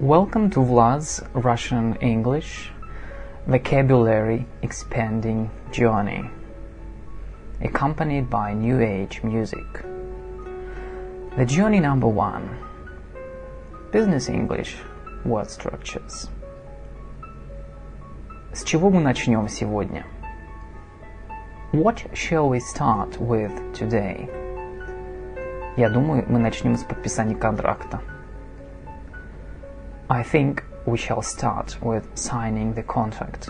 Welcome to Vlad's Russian English Vocabulary Expanding Journey, accompanied by New Age music. The journey number one Business English Word Structures. С чего мы начнем сегодня? What shall we start with today? Я думаю, мы начнем с подписания контракта. I think we shall start with signing the contract.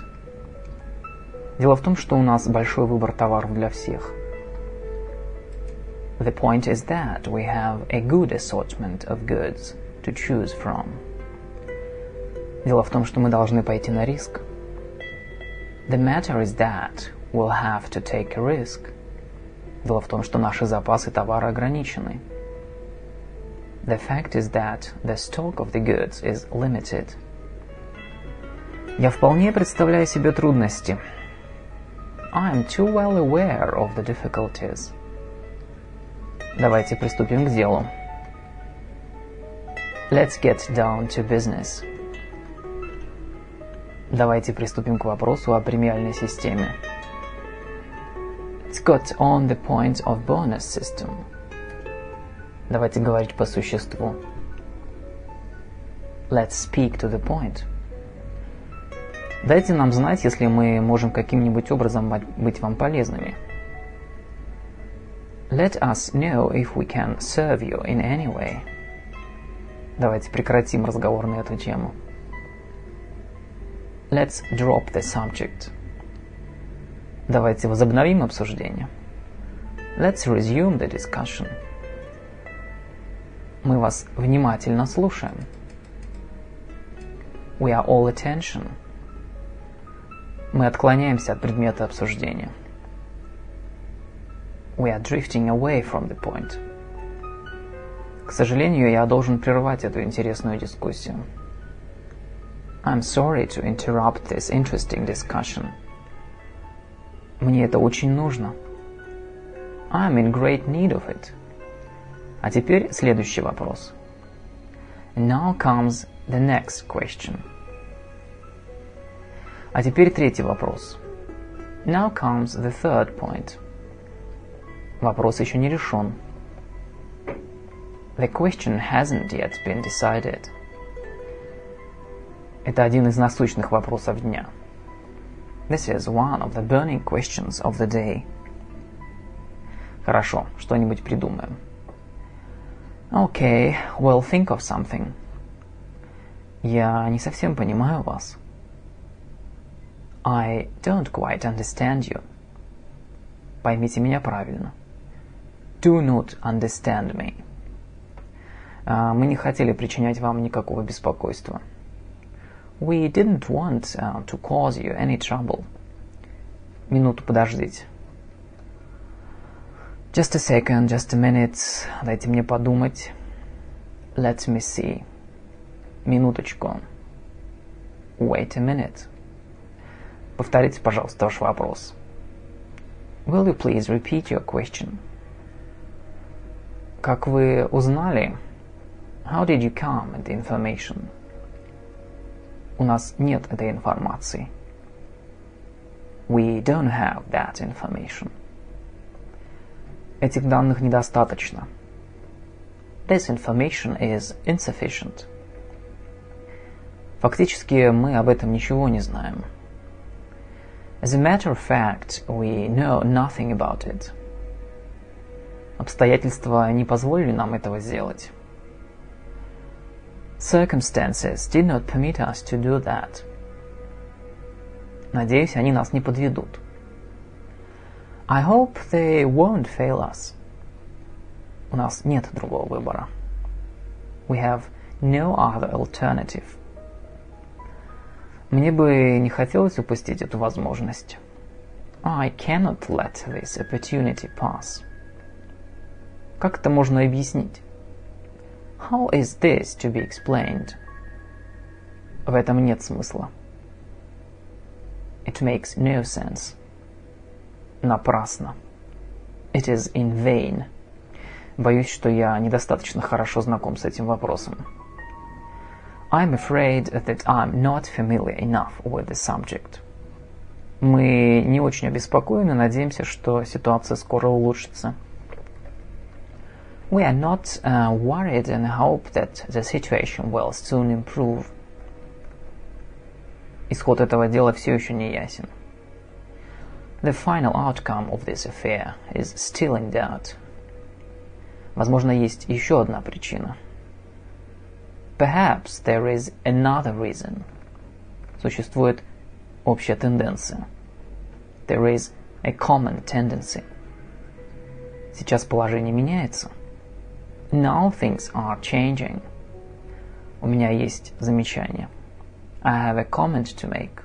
Дело в том, что у нас большой выбор товаров для всех. The point is that we have a good assortment of goods to choose from. Дело в том, что мы должны пойти на риск. The matter is that we'll have to take a risk. Дело в том, что наши запасы товара ограничены. The fact is that the stock of the goods is limited. Я вполне представляю себе трудности. I am too well aware of the difficulties. Давайте приступим к делу. Let's get down to business. Давайте приступим к вопросу о премиальной системе. Let's get on the point of bonus system. Давайте говорить по существу. Let's speak to the point. Дайте нам знать, если мы можем каким-нибудь образом быть вам полезными. Let us know if we can serve you in any way. Давайте прекратим разговор на эту тему. Let's drop the subject. Давайте возобновим обсуждение. Let's resume the discussion. Мы вас внимательно слушаем. We are all attention. Мы отклоняемся от предмета обсуждения. We are drifting away from the point. К сожалению, я должен прервать эту интересную дискуссию. I'm sorry to interrupt this interesting discussion. Мне это очень нужно. I'm in great need of it. А теперь следующий вопрос. Now comes the next question. А теперь третий вопрос. Now comes the third point. Вопрос еще не решен. The question hasn't yet been decided. Это один из насущных вопросов дня. This is one of the burning questions of the day. Хорошо, что-нибудь придумаем. Okay, we'll think of something. Я не совсем понимаю вас. I don't quite understand you. Поймите меня правильно. Do not understand me. Uh, мы не хотели причинять вам никакого беспокойства. We didn't want uh, to cause you any trouble. Минуту подождите. Just a second, just a minute. Дайте мне подумать. Let me see. Минуточку. Wait a minute. Повторите, пожалуйста, ваш вопрос. Will you please repeat your question? Как вы узнали? How did you come at the information? У нас нет этой информации. We don't have that information. Этих данных недостаточно. This information is insufficient. Фактически мы об этом ничего не знаем. As a matter of fact, we know nothing about it. Обстоятельства не позволили нам этого сделать. Circumstances did not permit us to do that. Надеюсь, они нас не подведут. I hope they won't fail us. У нас нет другого выбора. We have no other alternative. Мне бы не хотелось упустить эту возможность. I cannot let this opportunity pass. Как это можно объяснить? How is this to be explained? В этом нет смысла. It makes no sense. Напрасно. It is in vain. Боюсь, что я недостаточно хорошо знаком с этим вопросом. I'm afraid that I'm not familiar enough with the subject. Мы не очень обеспокоены, надеемся, что ситуация скоро улучшится. We are not uh, worried and hope that the situation will soon improve. Исход этого дела все еще не ясен. The final outcome of this affair is still in doubt. Возможно, есть еще одна причина – Perhaps there is another reason. Существует общая тенденция. There is a common tendency. Сейчас положение меняется. Now things are changing. У меня есть замечание. I have a comment to make.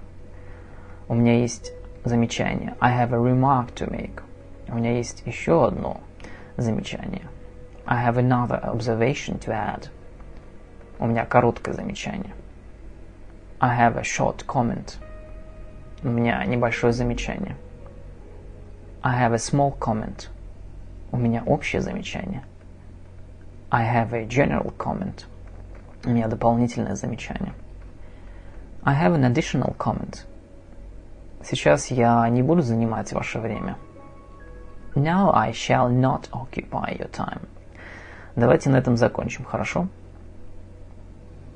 У меня есть замечание. I have a remark to make. У меня есть еще одно замечание. I have another observation to add. У меня короткое замечание. I have a short comment. У меня небольшое замечание. I have a small comment. У меня общее замечание. I have a general comment. У меня дополнительное замечание. I have an additional comment. Сейчас я не буду занимать ваше время. Now I shall not occupy your time. Давайте на этом закончим, хорошо?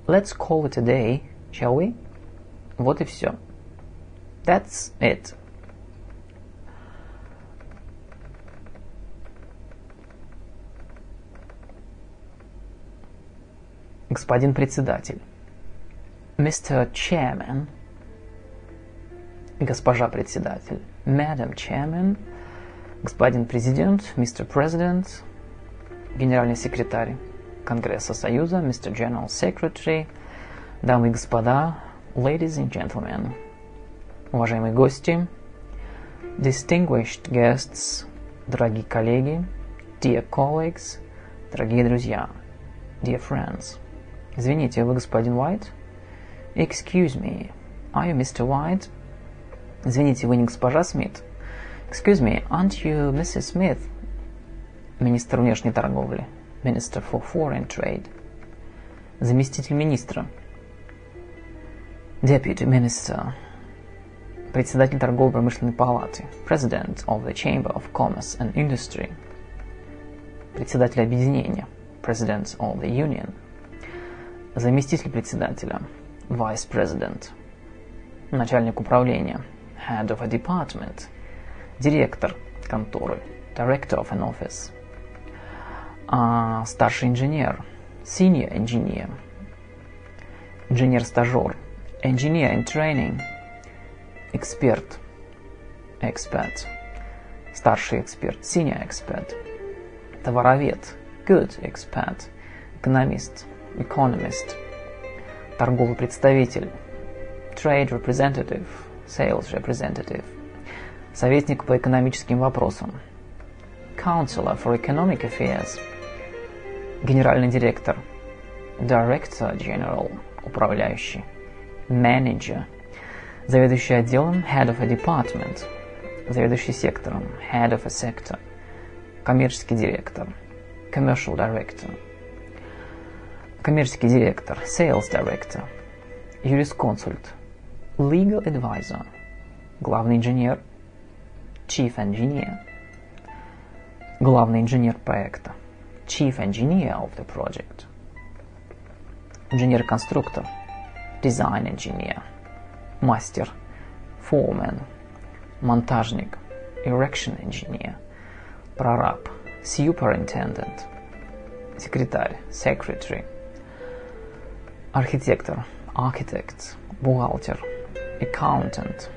Let's call it a day, shall we? Вот и все. That's it. Господин председатель. Mr. Chairman. Госпожа председатель. Madam Chairman. Господин президент. Mr. President. Генеральный секретарь. Конгресса Союза, Mr. General Secretary, дамы и господа, ladies and gentlemen, уважаемые гости, distinguished guests, дорогие коллеги, dear colleagues, дорогие друзья, dear friends. Извините, вы господин Уайт? Excuse me, are you Mr. White? Извините, вы не госпожа Смит? Excuse me, aren't you Mrs. Smith? Министр внешней торговли. Minister for Foreign Trade. Заместитель министра. Deputy Minister. Председатель торгово-промышленной палаты. President of the Chamber of Commerce and Industry. Председатель объединения. President of the Union. Заместитель председателя. Vice President. Начальник управления. Head of a department. Директор конторы. Director of an office а, старший инженер, senior engineer, инженер-стажер, engineer in training, эксперт, expert, старший эксперт, senior expert, товаровед, good expert, экономист, economist, торговый представитель, trade representative, sales representative, советник по экономическим вопросам, counselor for economic affairs – генеральный директор, director general, управляющий, manager, заведующий отделом, head of a department, заведующий сектором, head of a sector, коммерческий директор, commercial director, коммерческий директор, sales director, юрисконсульт, legal advisor, главный инженер, chief engineer, главный инженер проекта, chief engineer of the project. Инженер-конструктор, design engineer, мастер, foreman, монтажник, erection engineer, прораб, superintendent, секретарь, secretary, архитектор, architect, бухгалтер, accountant.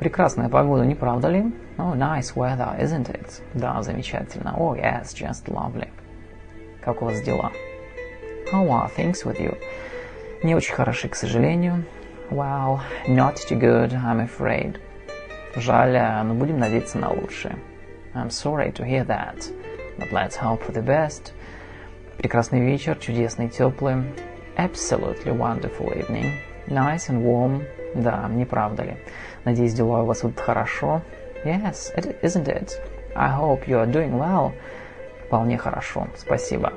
Прекрасная погода, не правда ли? Oh, nice weather, isn't it? Да, замечательно. Oh, yes, just lovely. Как у вас дела? How are things with you? Не очень хороши, к сожалению. Well, not too good, I'm afraid. Жаль, но будем надеяться на лучшее. I'm sorry to hear that, but let's hope for the best. Прекрасный вечер, чудесный, теплый. Absolutely wonderful evening. Nice and warm. Да, не правда ли? Надеюсь, дела у вас будут хорошо. Yes, it, isn't it? I hope you are doing well. Вполне хорошо, спасибо.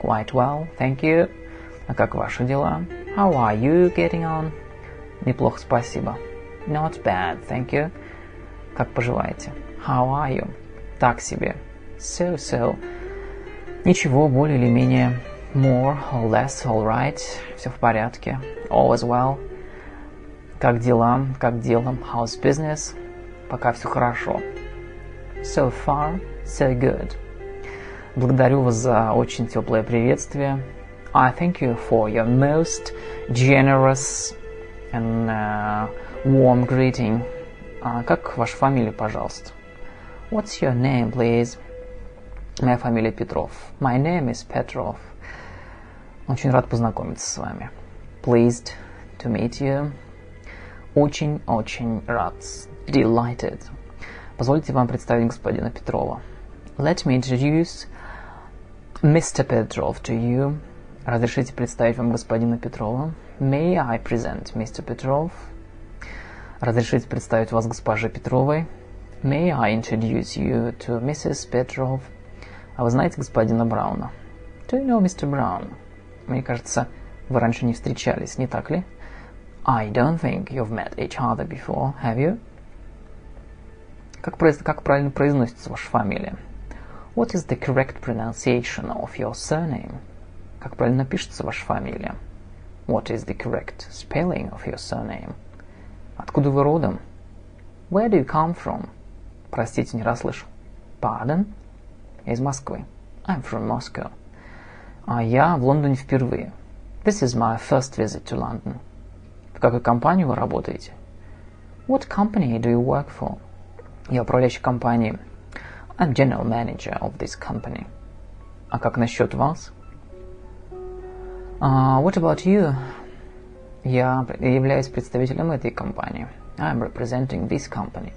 Quite well, thank you. А как ваши дела? How are you getting on? Неплохо, спасибо. Not bad, thank you. Как поживаете? How are you? Так себе. So-so. Ничего, более или менее. More or less, all right. Все в порядке. All is well. Как дела? Как делом? How's business? Пока все хорошо. So far, so good. Благодарю вас за очень теплое приветствие. I thank you for your most generous and uh, warm greeting. А как ваша фамилия, пожалуйста? What's your name, please? Моя фамилия Петров. My name is Petrov. Очень рад познакомиться с вами. Pleased to meet you. Очень-очень рад. Delighted. Позвольте вам представить господина Петрова. Let me introduce Mr. Petrov to you. Разрешите представить вам господина Петрова? May I present Mr. Petrov? Разрешите представить вас госпоже Петровой? May I introduce you to Mrs. Petrov? А вы знаете господина Брауна? Do you know Mr. Brown? Мне кажется, вы раньше не встречались, не так ли? I don't think you've met each other before, have you? Как, как правильно произносится ваша фамилия? What is the correct pronunciation of your surname? Как правильно пишется ваша фамилия? What is the correct spelling of your surname? Откуда вы родом? Where do you come from? Простите, не расслышал. Pardon? Из Москвы. I'm from Moscow. А я в Лондоне впервые. This is my first visit to London. В какой компании вы работаете? What company do you work for? Я управляющий компании. I'm general manager of this company. А как насчет вас? Uh, what about you? Я являюсь представителем этой компании. I'm representing this company.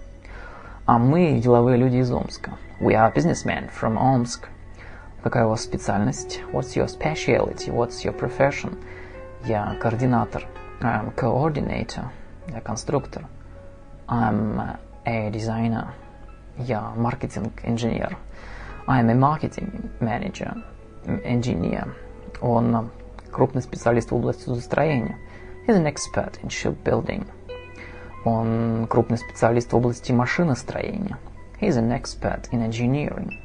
А мы деловые люди из Омска. We are businessmen from Omsk. Какая у вас специальность? What's your specialty? What's your profession? Я координатор. I'm coordinator. Я конструктор. I'm a designer. Я маркетинг-инженер. I'm a marketing manager, engineer. Он крупный специалист в области судостроения. He's an expert in shipbuilding. Он крупный специалист в области машиностроения. He's an expert in engineering.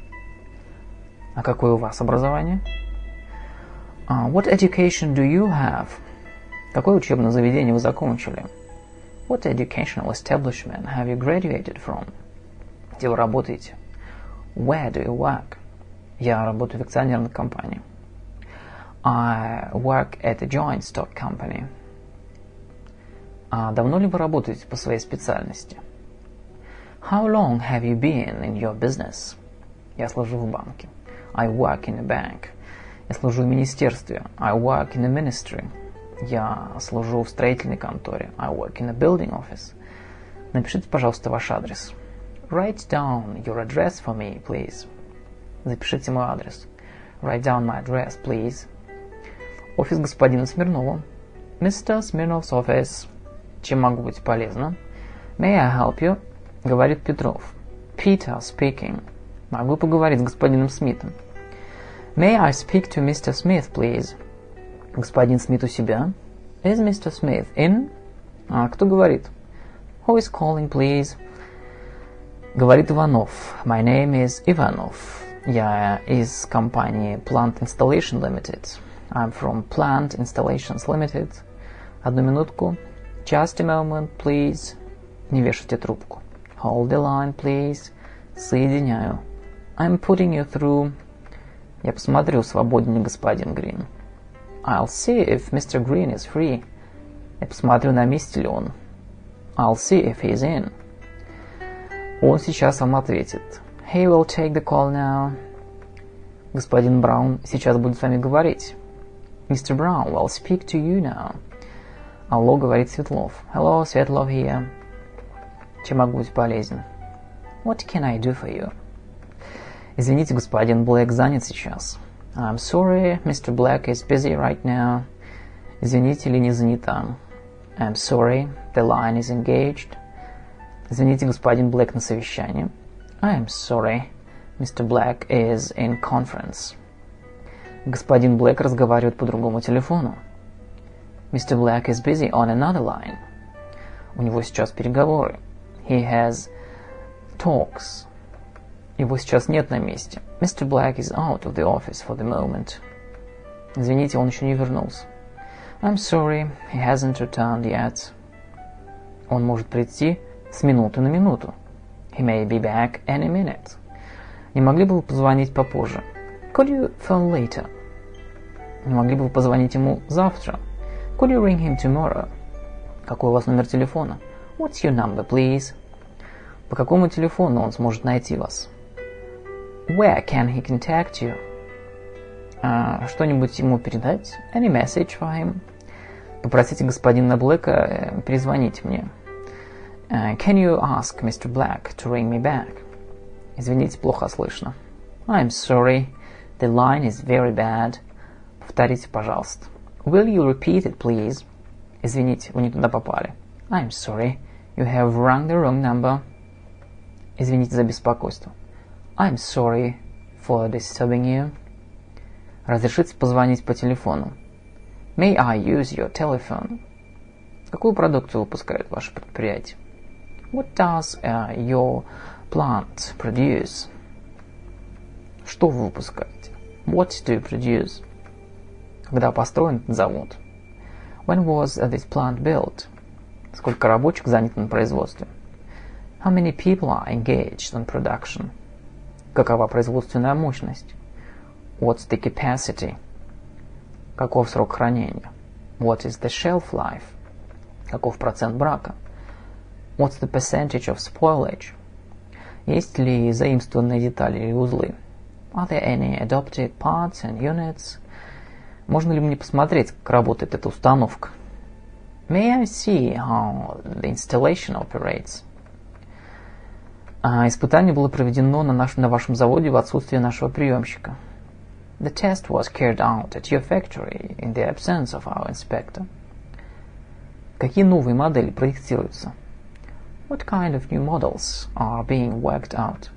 А какое у вас образование? Uh, what education do you have? Какое учебное заведение вы закончили? What educational establishment have you graduated from? Где вы работаете? Where do you work? Я работаю в акционерной компании. I work at a joint stock company. А давно ли вы работаете по своей специальности? How long have you been in your business? Я служу в банке. I work in a bank. Я служу в министерстве. I work in a ministry. Я служу в строительной конторе. I work in a building office. Напишите, пожалуйста, ваш адрес. Write down your address for me, please. Запишите мой адрес. Write down my address, please. Офис господина Смирнова. Mr. Smirnov's office. Чем могу быть полезным? May I help you? Говорит Петров. Peter speaking. Могу поговорить с господином Смитом. May I speak to Mr. Smith, please? Господин Смит у себя. Is Mr. Smith in? А кто говорит? Who is calling, please? Говорит Иванов. My name is Ivanov. Я из компании Plant Installation Limited. I'm from Plant Installations Limited. Одну минутку. Just a moment, please. Не вешайте трубку. Hold the line, please. Соединяю. I'm putting you through. Я посмотрю, свободен ли господин Грин. I'll see if Mr. Green is free. Я посмотрю, на месте ли он. I'll see if he's in. Он сейчас вам ответит. He will take the call now. Господин Браун сейчас будет с вами говорить. Mr. Brown will speak to you now. Алло, говорит Светлов. Hello, Светлов here. Чем могу быть полезен? What can I do for you? Извините, господин Блэк занят сейчас. I'm sorry, Mr. Black is busy right now. Извините, ли не занята. I'm sorry, the line is engaged. Извините, господин Блэк на совещании. I'm sorry, Mr. Black is in conference. Господин Блэк разговаривает по другому телефону. Mr. Black is busy on another line. У него сейчас переговоры. He has talks. Его сейчас нет на месте. Mr. Black is out of the office for the moment. Извините, он еще не вернулся. I'm sorry, he hasn't returned yet. Он может прийти с минуты на минуту. He may be back any minute. Не могли бы вы позвонить попозже? Could you phone later? Не могли бы вы позвонить ему завтра? Could you ring him tomorrow? Какой у вас номер телефона? What's your number, please? По какому телефону он сможет найти вас? Where can he contact you? А, что-нибудь ему передать? Any message for him? Попросите господина Блэка э, перезвонить мне. Uh, can you ask Mr. Black to ring me back? Извините, плохо слышно. I'm sorry. The line is very bad. Повторите, пожалуйста. Will you repeat it, please? Извините, вы не туда попали. I'm sorry. You have rung the wrong number. Извините за беспокойство. I'm sorry for disturbing you. Разрешите позвонить по телефону. May I use your telephone? Какую продукцию выпускает ваше предприятие? What does uh, your plant produce? Что вы выпускаете? What do you produce? Когда построен этот завод? When was this plant built? Сколько рабочих занято на производстве? How many people are engaged on production? Какова производственная мощность? What's the capacity? Каков срок хранения? What is the shelf life? Каков процент брака? What's the percentage of spoilage? Есть ли заимствованные детали или узлы? Are there any adopted parts and units? Можно ли мне посмотреть, как работает эта установка? May I see how the installation operates? А, испытание было проведено на, наш, на вашем заводе в отсутствие нашего приемщика. The test was carried out at your factory in the absence of our inspector. Какие новые модели проектируются? What kind of new models are being worked out?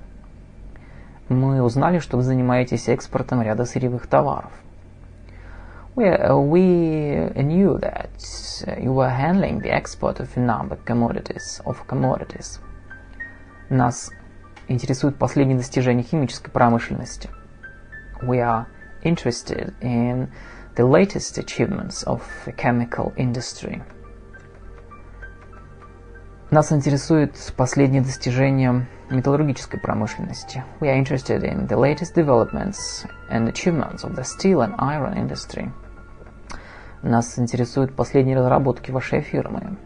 Мы узнали, что вы занимаетесь экспортом ряда сырьевых товаров. We, uh, we knew that you were handling the export of a number of commodities, of commodities. Нас интересуют последние достижения химической промышленности. We are interested in the latest achievements of the chemical industry. Нас интересуют последние достижения металлургической промышленности. We are interested in the latest developments and achievements of the steel and iron industry. Нас интересуют последние разработки вашей фирмы.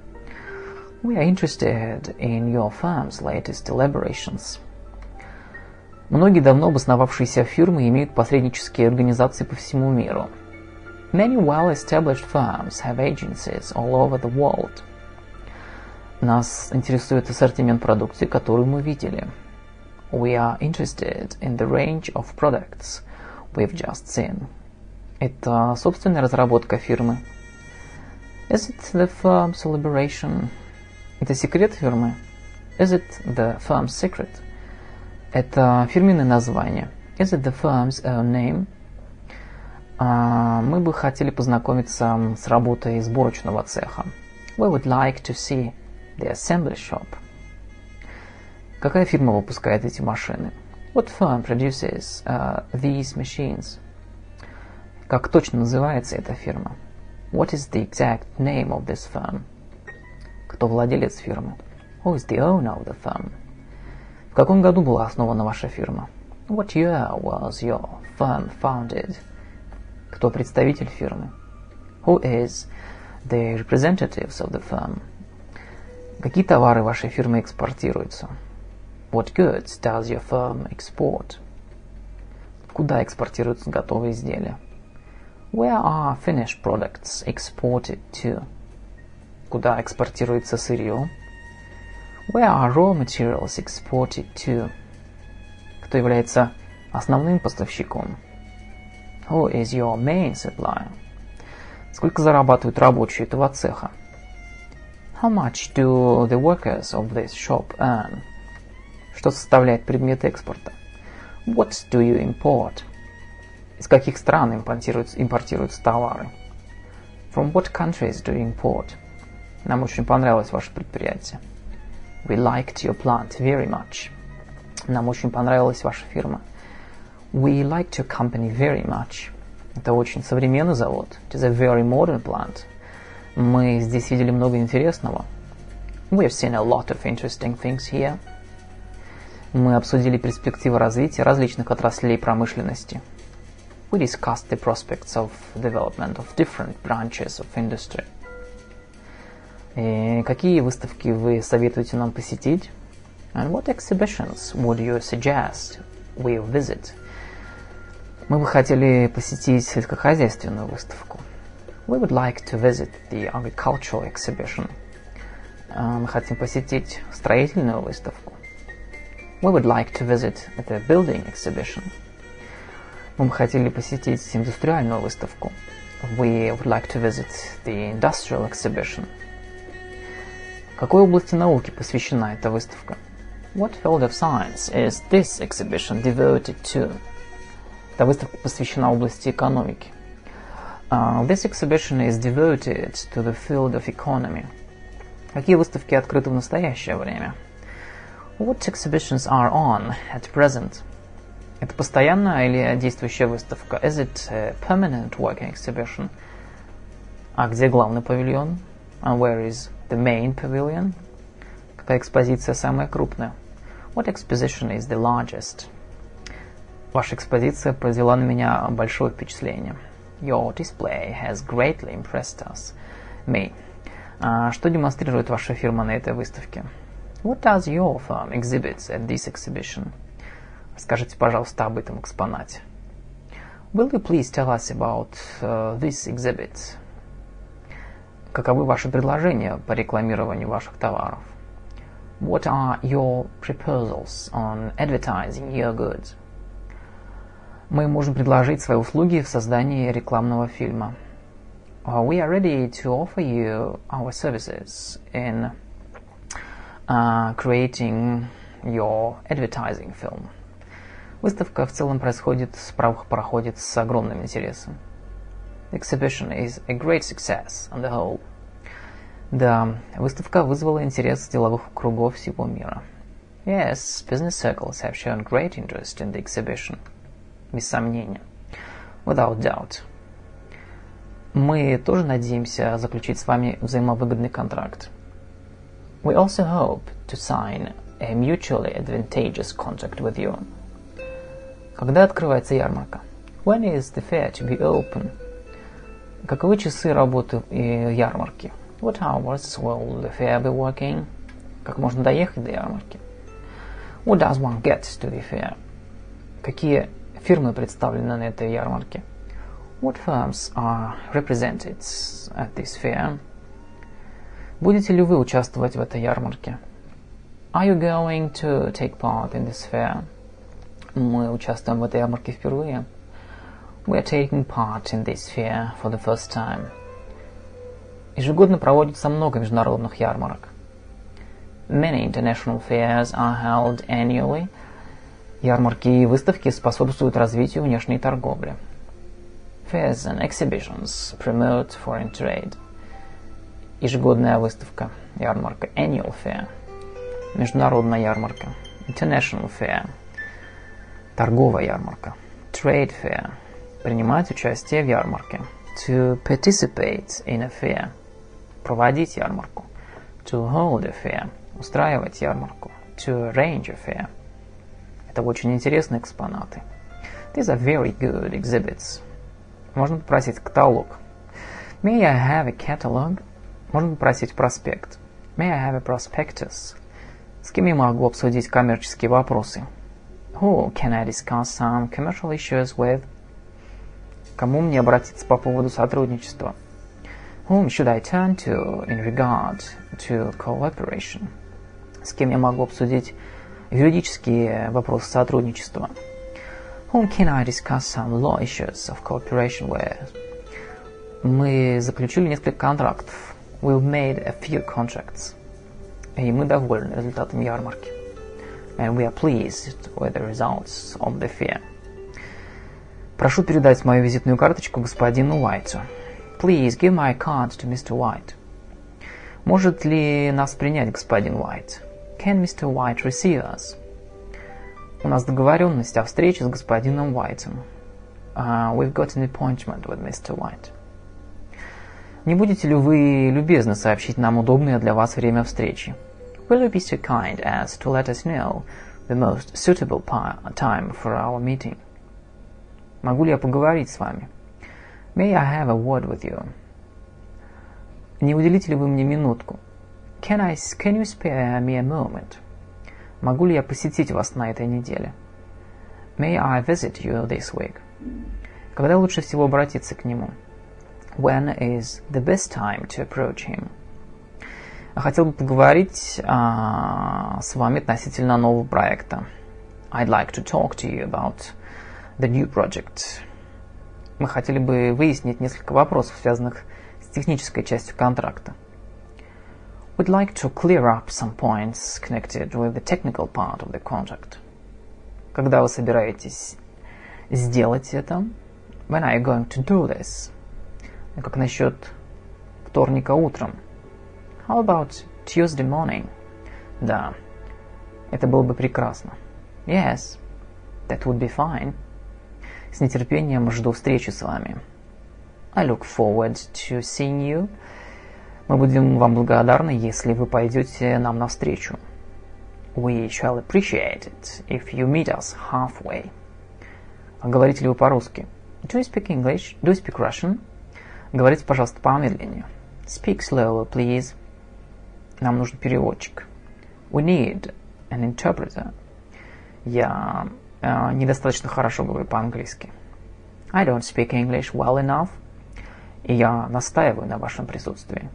We are interested in your firm's latest elaborations. Многие давно обосновавшиеся фирмы имеют посреднические организации по всему миру. Many well-established firms have agencies all over the world. Нас интересует ассортимент продукции, которую мы видели. We are interested in the range of products we've just seen. Это собственная разработка фирмы. Is it the firm's elaboration? Это секрет фирмы. Is it the firm's secret? Это фирменное название. Is it the firm's own name? А, мы бы хотели познакомиться с работой сборочного цеха. We would like to see the assembly shop. Какая фирма выпускает эти машины? What firm produces uh, these machines? Как точно называется эта фирма? What is the exact name of this firm? Кто владелец фирмы? Who is the owner of the firm? В каком году была основана ваша фирма? What year was your firm founded? Кто представитель фирмы? Who is the representatives of the firm? Какие товары вашей фирмы экспортируются? What goods does your firm export? Куда экспортируются готовые изделия? Where are finished products exported to? Куда экспортируется сырье? Where are raw materials exported to? Кто является основным поставщиком? Who is your main supplier? Сколько зарабатывают рабочие этого цеха? How much do the workers of this shop earn? Что составляет предмет экспорта? What do you import? Из каких стран импортируются, импортируются товары? From what countries do you import? Нам очень понравилось ваше предприятие. We liked your plant very much. Нам очень понравилась ваша фирма. We liked your company very much. Это очень современный завод. It is a very modern plant. Мы здесь видели много интересного. We have seen a lot of interesting things here. Мы обсудили перспективы развития различных отраслей промышленности. We discussed the prospects of development of different branches of industry. И какие выставки вы советуете нам посетить? And what exhibitions would you suggest we visit? Мы бы хотели посетить сельскохозяйственную выставку. We would like to visit the agricultural exhibition. Мы хотим посетить строительную выставку. We would like to visit the building exhibition. Мы бы хотели посетить индустриальную выставку. We would like to visit the industrial exhibition. Какой области науки посвящена эта выставка? What field of science is this exhibition devoted to? Эта выставка посвящена области экономики. Uh, this exhibition is devoted to the field of economy. Какие выставки открыты в настоящее время? What exhibitions are on at present? Это постоянная или действующая выставка? Is it a permanent working exhibition? А где главный павильон? And where is the main pavilion? Какая экспозиция самая крупная? What exposition is the largest? Ваша экспозиция произвела на меня большое впечатление. Your display has greatly impressed us. Me. А что демонстрирует ваша фирма на этой выставке? What does your firm exhibit at this exhibition? Скажите, пожалуйста, об этом экспонате. Will you please tell us about uh, this exhibit? Каковы ваши предложения по рекламированию ваших товаров? What are your proposals on advertising your goods? Мы можем предложить свои услуги в создании рекламного фильма. Uh, we are ready to offer you our services in uh, creating your advertising film. Выставка в целом происходит, проходит с огромным интересом. The exhibition is a great success on the whole. Да, выставка вызвала интерес деловых кругов всего мира. Yes, business circles have shown great interest in the exhibition. Без сомнения. Without doubt. Мы тоже надеемся заключить с вами взаимовыгодный контракт. We also hope to sign a mutually advantageous contract with you. Когда открывается ярмарка? When is the fair to be open? Каковы часы работы ярмарки? What hours will the fair be working? Как можно доехать до ярмарки? What does one get to the fair? Какие фирмы представлены на этой ярмарке? What firms are represented at this fair? Будете ли вы участвовать в этой ярмарке? Are you going to take part in this fair? Мы участвуем в этой ярмарке впервые. We are taking part in this fair for the first time. Ежегодно проводится много международных ярмарок. Many international fairs are held annually. Ярмарки и выставки способствуют развитию внешней торговли. Fairs and exhibitions promote foreign trade. Ежегодная выставка, ярмарка, annual fair. Международная ярмарка, international fair. Торговая ярмарка, trade fair. Принимать участие в ярмарке, to participate in a fair. Проводить ярмарку, to hold a fair. Устраивать ярмарку, to arrange a fair. Это очень интересные экспонаты. These are very good exhibits. Можно попросить каталог. May I have a catalog? Можно попросить проспект. May I have a prospectus? С кем я могу обсудить коммерческие вопросы? Who can I discuss some commercial issues with? Кому мне обратиться по поводу сотрудничества? Whom should I turn to in regard to cooperation? С кем я могу обсудить юридические вопросы сотрудничества? Whom can I discuss some law issues of cooperation with? Мы заключили несколько контрактов. We've made a few contracts. И мы довольны результатами ярмарки. And we are pleased with the results of the fair. Прошу передать мою визитную карточку господину Уайту. Please give my card to Mr. White. Может ли нас принять господин Уайт? Can Mr. White receive us? У нас договоренность о встрече с господином Уайтом. Uh, we've got an appointment with Mr. White. Не будете ли вы любезны сообщить нам удобное для вас время встречи? Will you be so kind as to let us know the most suitable time for our meeting? Могу ли я поговорить с вами? May I have a word with you? Не уделите ли вы мне минутку? Can, I, can you spare me a moment? Могу ли я посетить вас на этой неделе? May I visit you this week? Когда лучше всего обратиться к нему? When is the best time to approach him? Хотел бы поговорить а, с вами относительно нового проекта. I'd like to talk to you about the new project. Мы хотели бы выяснить несколько вопросов, связанных с технической частью контракта. We'd like to clear up some points connected with the technical part of the contract. Когда вы собираетесь сделать это? When are you going to do this? Как насчет вторника утром? How about Tuesday morning? Да, это было бы прекрасно. Yes, that would be fine. С нетерпением жду встречи с вами. I look forward to seeing you. Мы будем вам благодарны, если вы пойдете нам навстречу. We shall appreciate it if you meet us halfway. А говорите ли вы по-русски? Do you speak English? Do you speak Russian? Говорите, пожалуйста, помедленнее. Speak slower, please. Нам нужен переводчик. We need an interpreter. Я э, недостаточно хорошо говорю по-английски. I don't speak English well enough. И я настаиваю на вашем присутствии.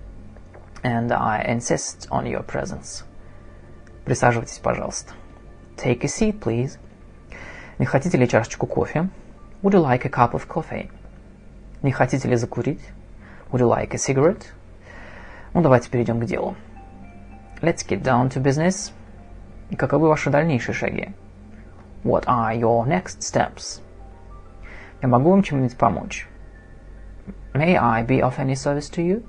And I insist on your presence. Присаживайтесь, пожалуйста. Take a seat, please. Не хотите ли чашечку кофе? Would you like a cup of coffee? Не хотите ли закурить? Would you like a cigarette? Ну, давайте перейдем к делу. Let's get down to business. Каковы ваши дальнейшие шаги? What are your next steps? Я могу вам чем-нибудь помочь? May I be of any service to you?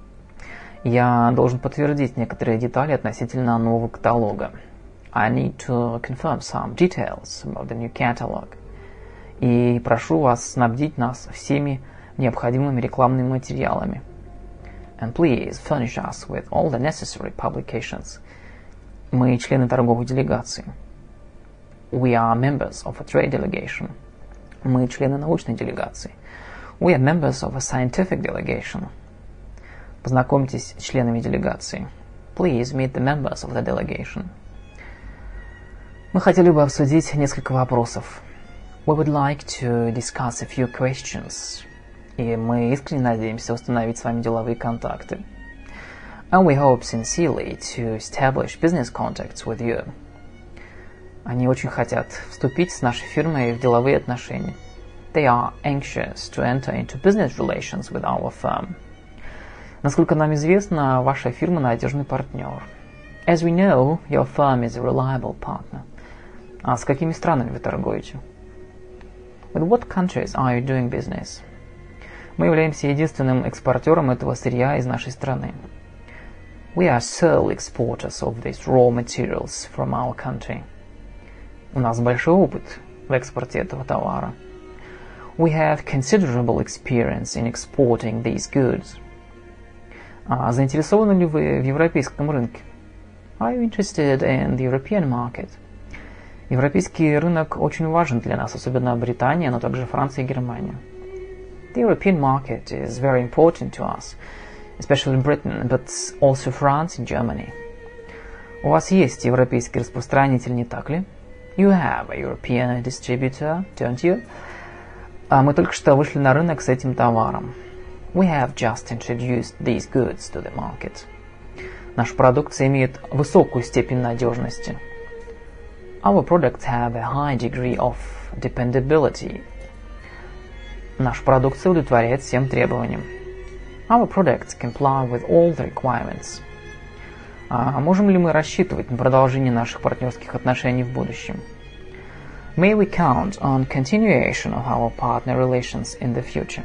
Я должен подтвердить некоторые детали относительно нового каталога. I need to confirm some details about the new catalog. И прошу вас снабдить нас всеми необходимыми рекламными материалами. And please furnish us with all the necessary publications. Мы члены торговой делегации. We are members of a trade delegation. Мы члены научной делегации. We are members of a scientific delegation. Познакомьтесь с членами делегации. Please meet the members of the delegation. Мы хотели бы обсудить несколько вопросов. We would like to discuss a few questions. И мы искренне надеемся установить с вами деловые контакты. And we hope sincerely to establish business contacts with you. Они очень хотят вступить с нашей фирмой в деловые отношения. They are anxious to enter into business relations with our firm. Насколько нам известно, ваша фирма надежный партнер. As we know, your firm is a reliable partner. А с какими странами вы торгуете? With what countries are you doing business? Мы являемся единственным экспортером этого сырья из нашей страны. We are sole exporters of these raw materials from our country. У нас большой опыт в экспорте этого товара. We have considerable experience in exporting these goods. А заинтересованы ли вы в европейском рынке? Are you interested in the European market? Европейский рынок очень важен для нас, особенно Британия, но также Франция и Германия. The European market is very important to us, especially Britain, but also France and Germany. У вас есть европейский распространитель, не так ли? You have a European distributor, don't you? А мы только что вышли на рынок с этим товаром. We have just introduced these goods to the market. Наша продукция имеет высокую степень надежности. Our products have a high degree of dependability. Наша продукция удовлетворяет всем требованиям. Our products comply with all the requirements. А можем ли мы рассчитывать на продолжение наших партнерских отношений в будущем? May we count on continuation of our partner relations in the future?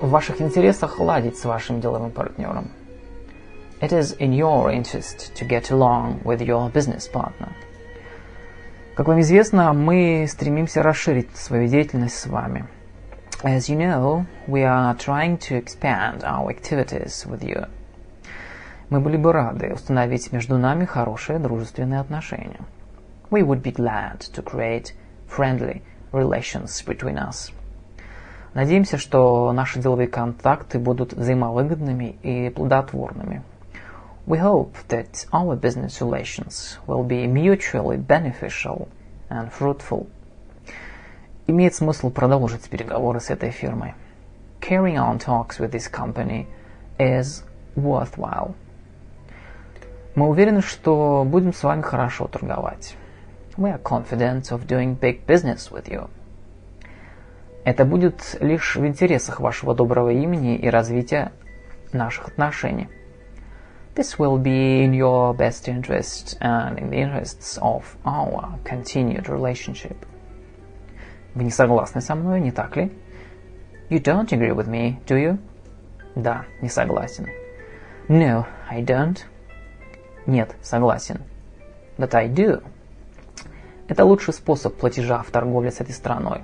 В ваших интересах ладить с вашим деловым партнером. It is in your interest to get along with your business partner. Как вам известно, мы стремимся расширить свою деятельность с вами. As you know, we are trying to expand our activities with you. Мы были бы рады установить между нами хорошие дружественные отношения. We would be glad to create friendly relations between us. Надеемся, что наши деловые контакты будут взаимовыгодными и плодотворными. We hope that our business relations will be mutually beneficial and fruitful. Имеет смысл продолжить переговоры с этой фирмой. Carrying on talks with this company is worthwhile. Мы уверены, что будем с вами хорошо торговать. We are confident of doing big business with you. Это будет лишь в интересах вашего доброго имени и развития наших отношений. This will be in your best interest and in the interests of our continued relationship. Вы не согласны со мной, не так ли? You don't agree with me, do you? Да, не согласен. No, I don't. Нет, согласен. But I do. Это лучший способ платежа в торговле с этой страной.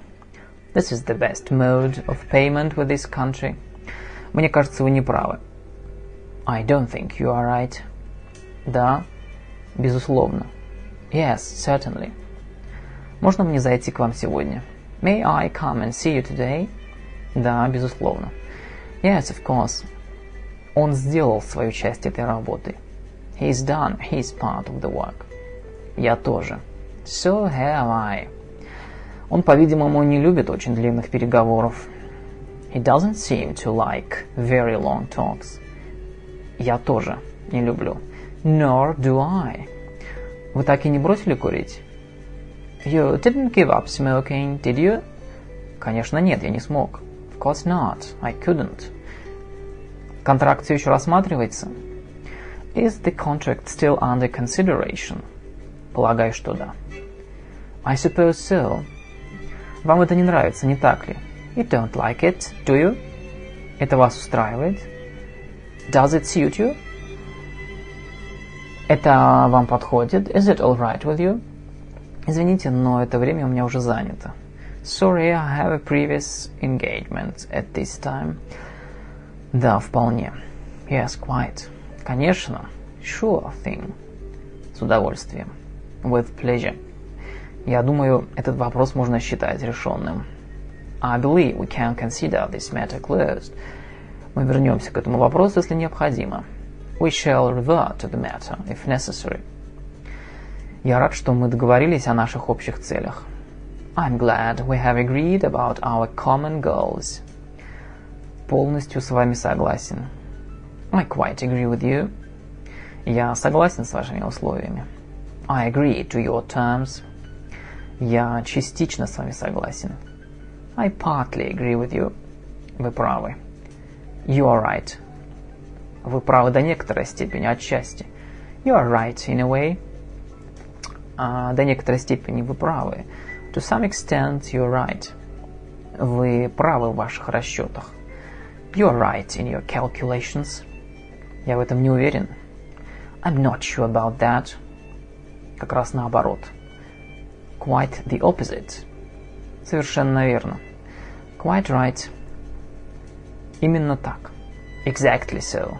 This is the best mode of payment with this country. Мне кажется, вы не правы. I don't think you are right. Да, безусловно. Yes, certainly. Можно мне зайти к вам сегодня? May I come and see you today? Да, безусловно. Yes, of course. Он сделал свою часть этой работы. He's done his part of the work. Я тоже. So have I. Он, по-видимому, не любит очень длинных переговоров. He doesn't seem to like very long talks. Я тоже не люблю. Nor do I. Вы так и не бросили курить? You didn't give up smoking, did you? Конечно, нет, я не смог. Of course not. I couldn't. Контракт все еще рассматривается? Is the contract still under consideration? Полагаю, что да. I suppose so. Вам это не нравится, не так ли? You don't like it, do you? Это вас устраивает? Does it suit you? Это вам подходит? Is it all right with you? Извините, но это время у меня уже занято. Sorry, I have a previous engagement at this time. Да, вполне. Yes, quite. Конечно. Sure thing. С удовольствием. With pleasure. Я думаю, этот вопрос можно считать решенным. I believe we can consider this matter closed. Мы вернемся к этому вопросу, если необходимо. We shall revert to the matter, if necessary. Я рад, что мы договорились о наших общих целях. I'm glad we have agreed about our common goals. Полностью с вами согласен. I quite agree with you. Я согласен с вашими условиями. I agree to your terms. Я частично с вами согласен. I partly agree with you. Вы правы. You are right. Вы правы до некоторой степени, отчасти. You are right in a way. А, до некоторой степени вы правы. To some extent you're right. Вы правы в ваших расчетах. You're right in your calculations. Я в этом не уверен. I'm not sure about that. Как раз наоборот. Quite the opposite. Совершенно верно. Quite right. Именно так. Exactly so.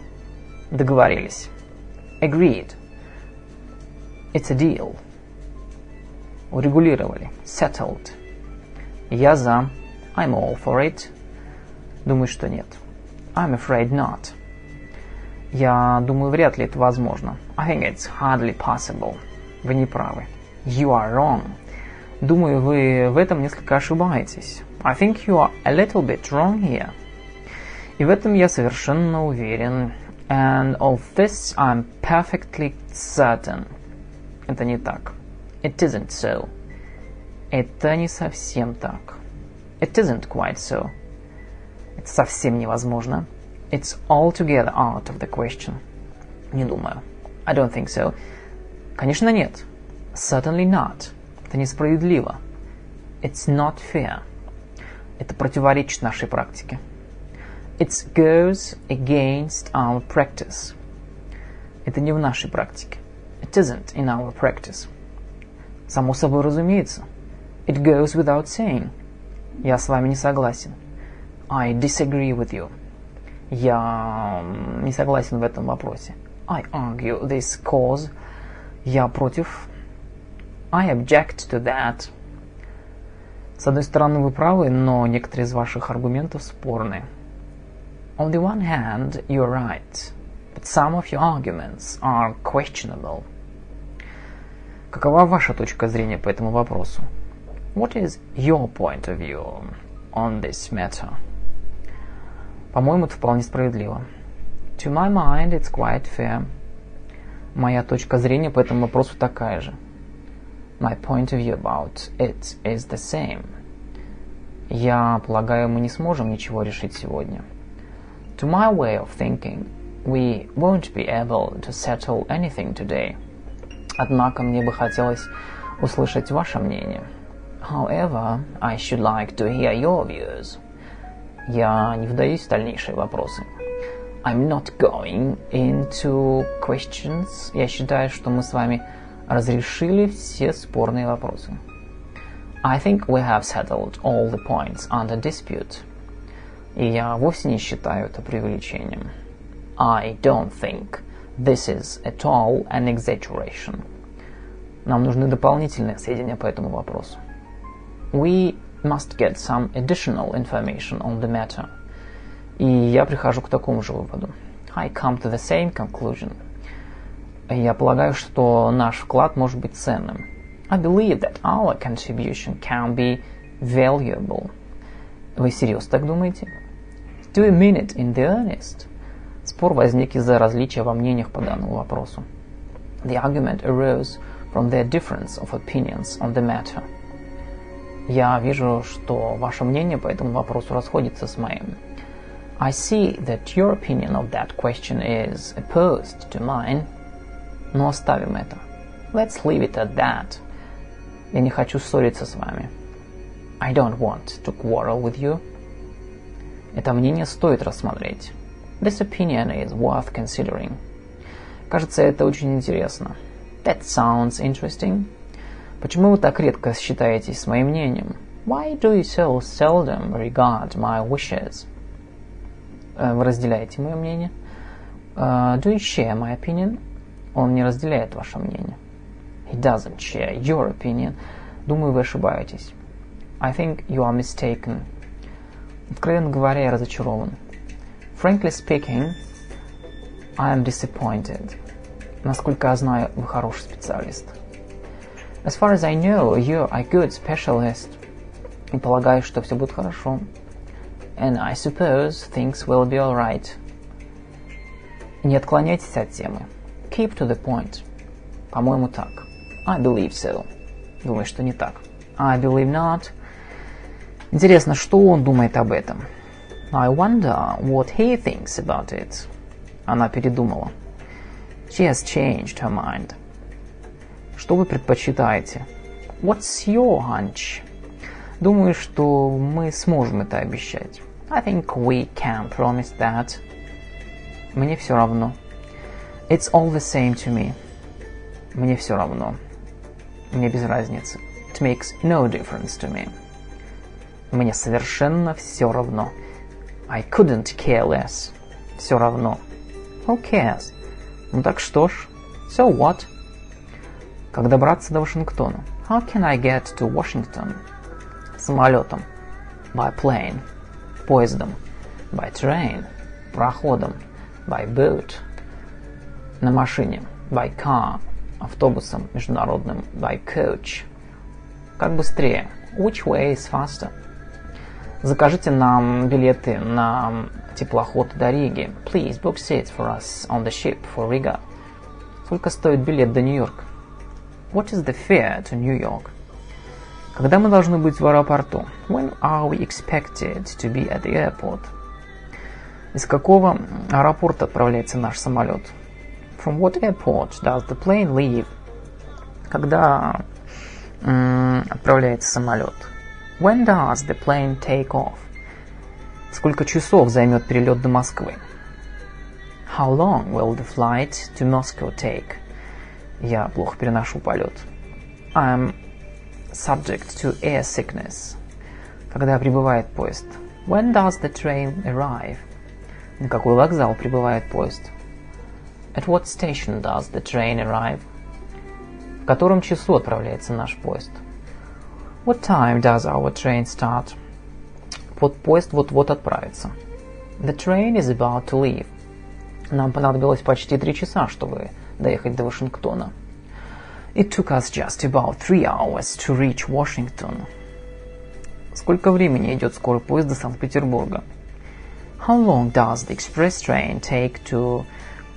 Договорились. Agreed. It's a deal. Урегулировали. Settled. Я за. I'm all for it. Думаю, что нет. I'm afraid not. Я думаю, вряд ли это возможно. I think it's hardly possible. Вы не правы. You are wrong. Думаю, вы в этом несколько ошибаетесь. I think you are a little bit wrong here. И в этом я совершенно уверен. And of this I'm perfectly certain. Это не так. It isn't so. Это не совсем так. It isn't quite so. Это совсем невозможно. It's altogether out of the question. Не думаю. I don't think so. Конечно, нет. Certainly not. Это несправедливо. It's not fair. Это противоречит нашей практике. It goes against our practice. Это не в нашей практике. It isn't in our practice. Само собой разумеется. It goes without saying. Я с вами не согласен. I disagree with you. Я не согласен в этом вопросе. I argue this cause. Я против. I object to that. С одной стороны, вы правы, но некоторые из ваших аргументов спорны. On the one hand, you're right, but some of your arguments are questionable. Какова ваша точка зрения по этому вопросу? What is your point of view on this matter? По-моему, это вполне справедливо. To my mind, it's quite fair. Моя точка зрения по этому вопросу такая же. My point of view about it is the same. Я полагаю, мы не сможем ничего решить сегодня. To my way of thinking, we won't be able to settle anything today. Однако мне бы хотелось услышать ваше мнение. However, I should like to hear your views. Я не вдаюсь в дальнейшие вопросы. I'm not going into questions. Я считаю, что мы с вами разрешили все спорные вопросы. I think we have settled all the points under dispute. И я вовсе не считаю это преувеличением. I don't think this is at all an exaggeration. Нам нужны дополнительные сведения по этому вопросу. We must get some additional information on the matter. И я прихожу к такому же выводу. I come to the same conclusion – я полагаю, что наш вклад может быть ценным. I believe that our contribution can be valuable. Вы серьезно так думаете? Do you mean it in the earnest? Спор возник из-за различия во мнениях по данному вопросу. The argument arose from their difference of opinions on the matter. Я вижу, что ваше мнение по этому вопросу расходится с моим. I see that your opinion of that question is opposed to mine. Но оставим это. Let's leave it at that. Я не хочу ссориться с вами. I don't want to quarrel with you. Это мнение стоит рассмотреть. This opinion is worth considering. Кажется, это очень интересно. That sounds interesting. Почему вы так редко считаетесь с моим мнением? Why do you so seldom regard my wishes? Вы разделяете мое мнение? Uh, do you share my opinion? Он не разделяет ваше мнение. He doesn't share your opinion. Думаю, вы ошибаетесь. I think you are mistaken. Откровенно говоря, я разочарован. Frankly speaking, I am disappointed. Насколько я знаю, вы хороший специалист. As far as I know, you are a good specialist. И полагаю, что все будет хорошо. And I suppose things will be alright. Не отклоняйтесь от темы. Keep to the point. По-моему, так. I believe so. Думаю, что не так. I believe not. Интересно, что он думает об этом? I wonder what he thinks about it. Она передумала. She has changed her mind. Что вы предпочитаете? What's your hunch? Думаю, что мы сможем это обещать. I think we can promise that. Мне все равно. It's all the same to me. Мне все равно. Мне без разницы. It makes no difference to me. Мне совершенно все равно. I couldn't care less. Все равно. Who cares? Ну так что ж. So what? Как добраться до Вашингтона? How can I get to Washington? Самолетом. By plane. Поездом. By train. Проходом. By boat на машине, by car, автобусом международным, by coach. Как быстрее? Which way is faster? Закажите нам билеты на теплоход до Риги. Please book seats for us on the ship for Riga. Сколько стоит билет до Нью-Йорка? What is the fare to New York? Когда мы должны быть в аэропорту? When are we expected to be at the airport? Из какого аэропорта отправляется наш самолет? From what airport does the plane leave? Когда м, отправляется самолет? When does the plane take off? Сколько часов займет перелет до Москвы? How long will the flight to Moscow take? Я плохо переношу полет. I'm subject to air sickness. Когда прибывает поезд? When does the train arrive? На какой вокзал прибывает поезд? At what station does the train arrive? В котором часу отправляется наш поезд? What time does our train start? Вот поезд вот-вот отправится. The train is about to leave. Нам понадобилось почти три часа, чтобы доехать до Вашингтона. It took us just about three hours to reach Washington. Сколько времени идет скорый поезд до Санкт-Петербурга? How long does the express train take to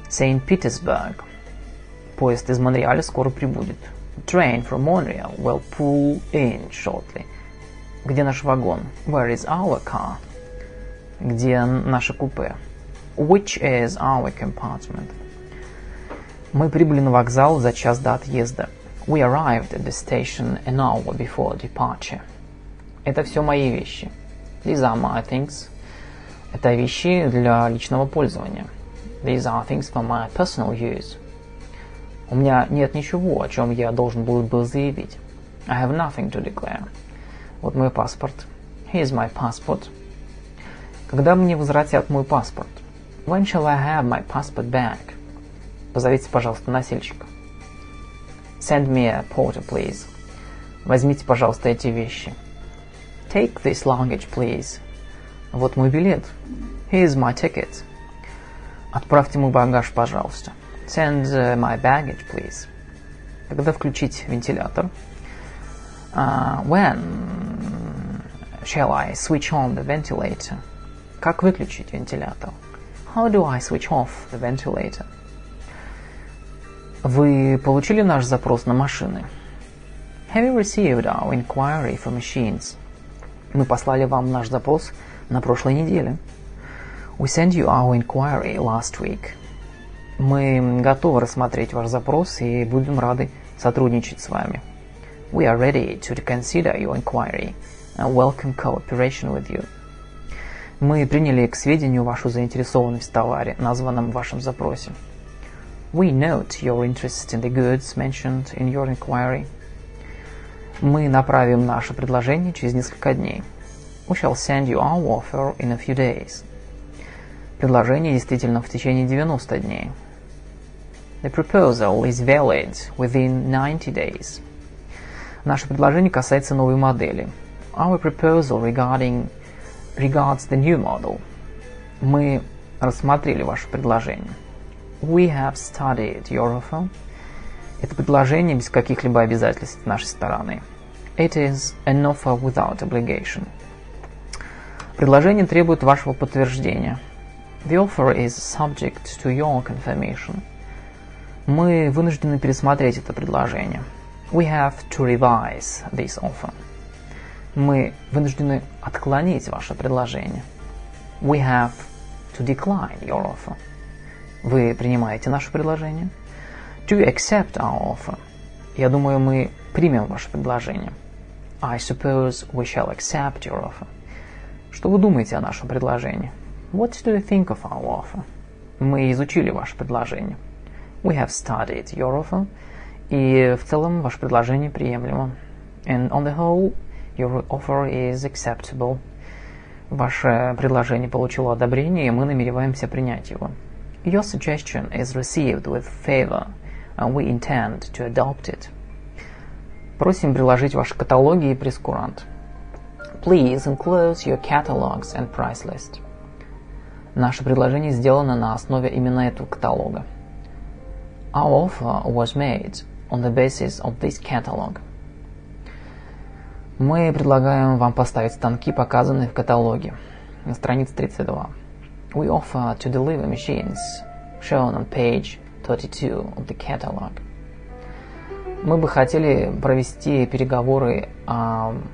St. Petersburg? Поезд из Монреаля скоро прибудет. Train from Montreal will pull in shortly. Где наш вагон? Where is our car? Где наше купе? Which is our compartment? Мы прибыли на вокзал за час до отъезда. We arrived at the station an hour before departure. Это все мои вещи. These are my things. Это вещи для личного пользования. These are things for my personal use. У меня нет ничего, о чем я должен был бы заявить. I have nothing to declare. Вот мой паспорт. Here's my passport. Когда мне возвратят мой паспорт? When shall I have my passport back? Позовите, пожалуйста, носильщика. Send me a porter, please. Возьмите, пожалуйста, эти вещи. Take this luggage, please. Вот мой билет. Here's my ticket. Отправьте мой багаж, пожалуйста. Send uh, my baggage, please. Когда включить вентилятор? Uh, when shall I switch on the ventilator? Как выключить вентилятор? How do I switch off the ventilator? Вы получили наш запрос на машины? Have you received our inquiry for machines? Мы послали вам наш запрос на прошлой неделе. We sent you our inquiry last week. Мы готовы рассмотреть ваш запрос и будем рады сотрудничать с вами. We are ready to consider your inquiry and welcome cooperation with you. Мы приняли к сведению вашу заинтересованность в товаре, названном в вашем запросе. We note your interest in the goods mentioned in your inquiry. Мы направим наше предложение через несколько дней. We shall send you our offer in a few days. Предложение действительно в течение 90 дней. The proposal is valid within 90 days. Наше предложение касается новой модели. Our proposal regarding regards the new model. Мы рассмотрели ваше предложение. We have studied your offer. Это предложение без каких-либо обязательств с нашей стороны. It is an offer without obligation. Предложение требует вашего подтверждения. The offer is subject to your confirmation. Мы вынуждены пересмотреть это предложение. We have to revise this offer. Мы вынуждены отклонить ваше предложение. We have to decline your offer. Вы принимаете наше предложение? Do you accept our offer? Я думаю, мы примем ваше предложение. I suppose we shall accept your offer. Что вы думаете о нашем предложении? What do you think of our offer? Мы изучили ваше предложение. We have studied your offer. И в целом ваше предложение приемлемо. And on the whole, your offer is acceptable. Ваше предложение получило одобрение, и мы намереваемся принять его. Your suggestion is received with favor, and we intend to adopt it. Просим приложить ваши каталоги и прескурант. Please enclose your catalogs and price list. Наше предложение сделано на основе именно этого каталога. Our offer was made on the basis of this catalog. Мы предлагаем вам поставить станки, показанные в каталоге, на странице 32. We offer to deliver machines shown on page 32 of the catalog. Мы бы хотели провести переговоры. Um,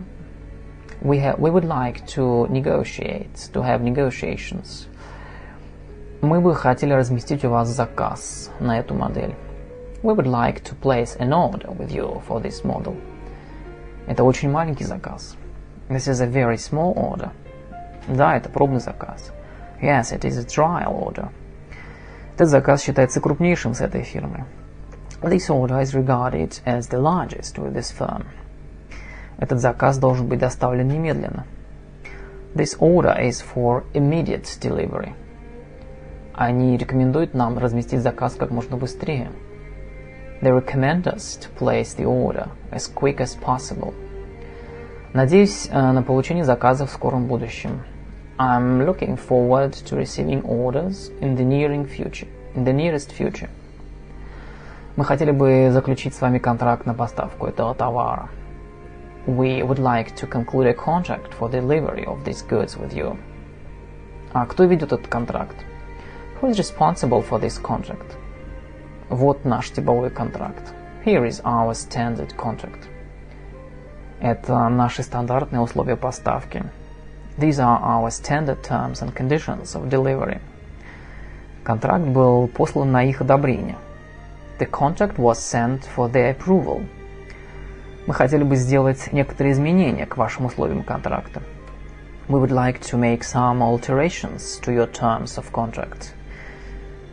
we, have, we would like to negotiate, to have negotiations мы бы хотели разместить у вас заказ на эту модель. We would like to place an order with you for this model. Это очень маленький заказ. This is a very small order. Да, это пробный заказ. Yes, it is a trial order. Этот заказ считается крупнейшим с этой фирмы. This order is regarded as the largest with this firm. Этот заказ должен быть доставлен немедленно. This order is for immediate delivery. Они рекомендуют нам разместить заказ как можно быстрее. They recommend us to place the order as quick as possible. Надеюсь на получение заказа в скором будущем. I'm looking forward to receiving orders in the nearing future. In the nearest future. Мы хотели бы заключить с вами контракт на поставку этого товара. We would like to conclude a contract for delivery of these goods with you. А кто ведет этот контракт? Who is responsible for this contract? Вот наш типовой контракт. Here is our standard contract. Это наши стандартные условия поставки. These are our standard terms and conditions of delivery. Контракт был послан на их одобрение. The contract was sent for their approval. Мы хотели бы сделать некоторые изменения к вашим условиям контракта. We would like to make some alterations to your terms of contract.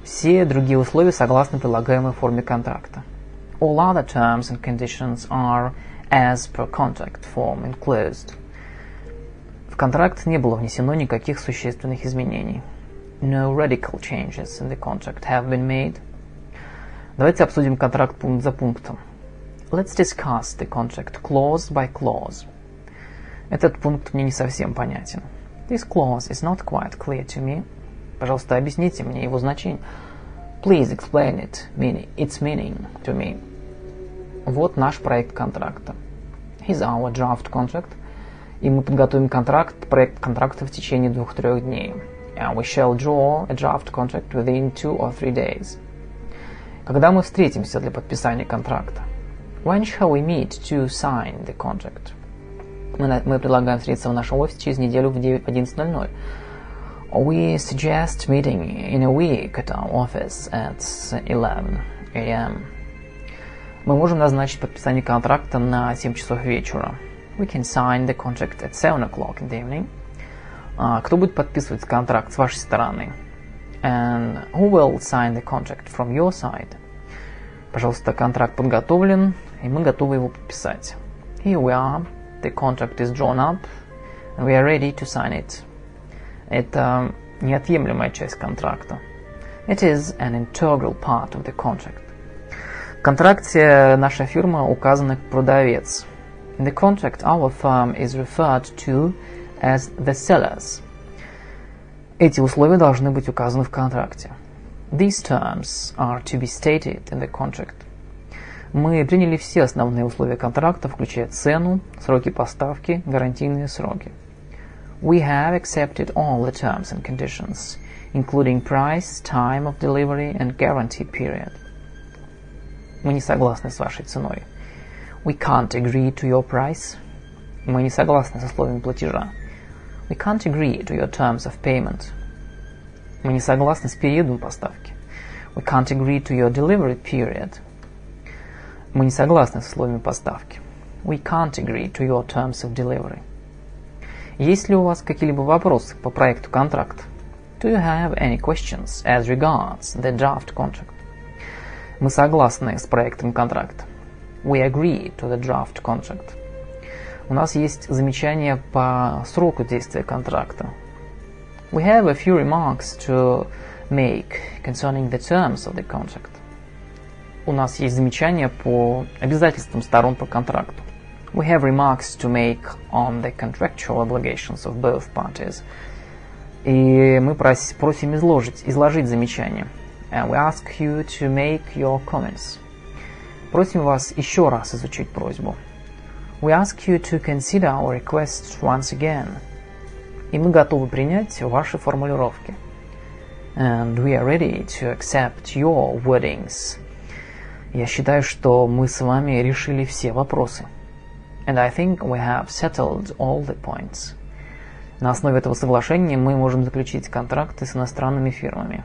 Все другие условия согласно прилагаемой форме контракта. All other terms and conditions are as per contract form enclosed. В контракт не было внесено никаких существенных изменений. No radical changes in the contract have been made. Давайте обсудим контракт пункт за пунктом. Let's discuss the contract clause by clause. Этот пункт мне не совсем понятен. This clause is not quite clear to me. Пожалуйста, объясните мне его значение. Please explain it, meaning, its meaning to me. Вот наш проект контракта. Here's our draft contract. И мы подготовим контракт, проект контракта в течение двух-трех дней. And we shall draw a draft contract within two or three days. Когда мы встретимся для подписания контракта? When shall we meet to sign the contract? Мы, мы предлагаем встретиться в нашем офисе через неделю в 11.00. We suggest meeting in a week at our office at 11 a.m. Мы можем назначить подписание контракта на 7 часов вечера. We can sign the contract at 7 o'clock in the evening. А, кто будет подписывать контракт с вашей стороны? And who will sign the contract from your side? Пожалуйста, контракт подготовлен, и мы готовы его подписать. Here we are. The contract is drawn up, and we are ready to sign it. Это неотъемлемая часть контракта. It is an integral part of the contract. В контракте наша фирма указана как продавец. In the contract, our firm is referred to as the sellers. Эти условия должны быть указаны в контракте. These terms are to be stated in the contract. Мы приняли все основные условия контракта, включая цену, сроки поставки, гарантийные сроки. We have accepted all the terms and conditions, including price, time of delivery and guarantee period. Мы не согласны с вашей ценой. We can't agree to your price. Мы не согласны с условиями платежа. We can't agree to your terms of payment. Мы не согласны с периодом поставки. We can't agree to your delivery period. Мы не согласны с условиями поставки. We can't agree to your terms of delivery. Есть ли у вас какие-либо вопросы по проекту контракта? Do you have any questions as regards the draft contract? Мы согласны с проектом контракта. We agree to the draft contract. У нас есть замечания по сроку действия контракта. We have a few remarks to make concerning the terms of the contract. У нас есть замечания по обязательствам сторон по контракту. We have remarks to make on the contractual obligations of both parties. И мы прос, просим изложить, изложить замечания. And we ask you to make your comments. Просим вас еще раз изучить просьбу. We ask you to consider our request once again. И мы готовы принять ваши формулировки. And we are ready to accept your wordings. Я считаю, что мы с вами решили все вопросы. And I think we have settled all the points. На основе этого соглашения мы можем заключить контракты с иностранными фирмами.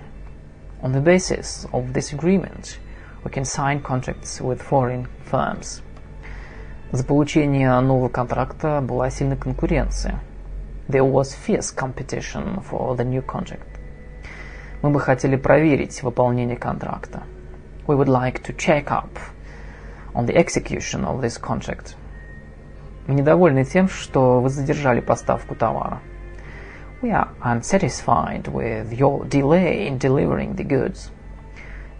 On the basis of this agreement, we can sign contracts with foreign firms. За получение нового контракта была сильная конкуренция. There was fierce competition for the new contract. Мы бы хотели проверить выполнение контракта. We would like to check up on the execution of this contract. Мы недовольны тем, что вы задержали поставку товара. We are unsatisfied with your delay in delivering the goods.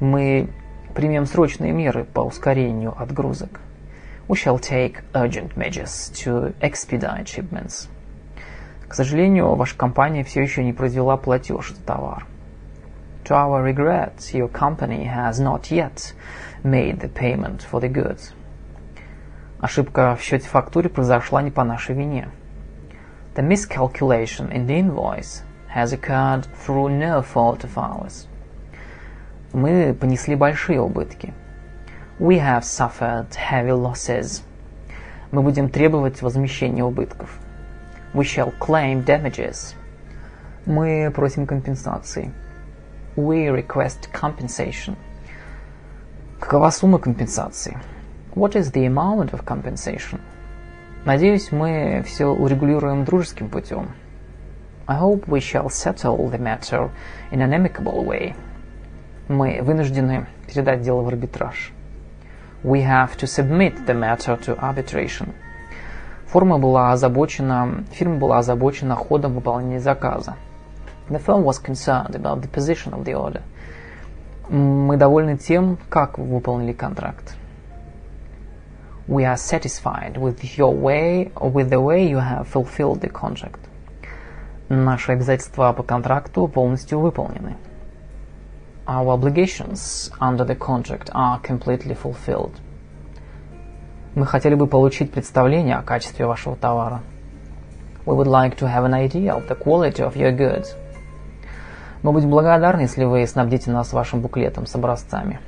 Мы примем срочные меры по ускорению отгрузок. We shall take urgent measures to expedite shipments. К сожалению, ваша компания все еще не произвела платеж за товар. To our regret, your company has not yet made the payment for the goods. Ошибка в счете фактуре произошла не по нашей вине. The miscalculation in the invoice has occurred through no fault of ours. Мы понесли большие убытки. We have suffered heavy losses. Мы будем требовать возмещения убытков. We shall claim damages. Мы просим компенсации. We request compensation. Какова сумма компенсации? What is the amount of compensation? Надеюсь, мы все урегулируем дружеским путем. I hope we shall settle the matter in an amicable way. Мы вынуждены передать дело в арбитраж. We have to submit the matter to arbitration. Форма была озабочена, фирма была озабочена ходом выполнения заказа. The firm was concerned about the position of the order. Мы довольны тем, как вы выполнили контракт. We are satisfied with your way, with the way you have fulfilled the contract. Наши обязательства по контракту полностью выполнены. Our obligations under the contract are completely fulfilled. Мы хотели бы получить представление о качестве вашего товара. We would like to have an idea of the quality of your goods. Мы будем благодарны, если вы снабдите нас вашим буклетом с образцами.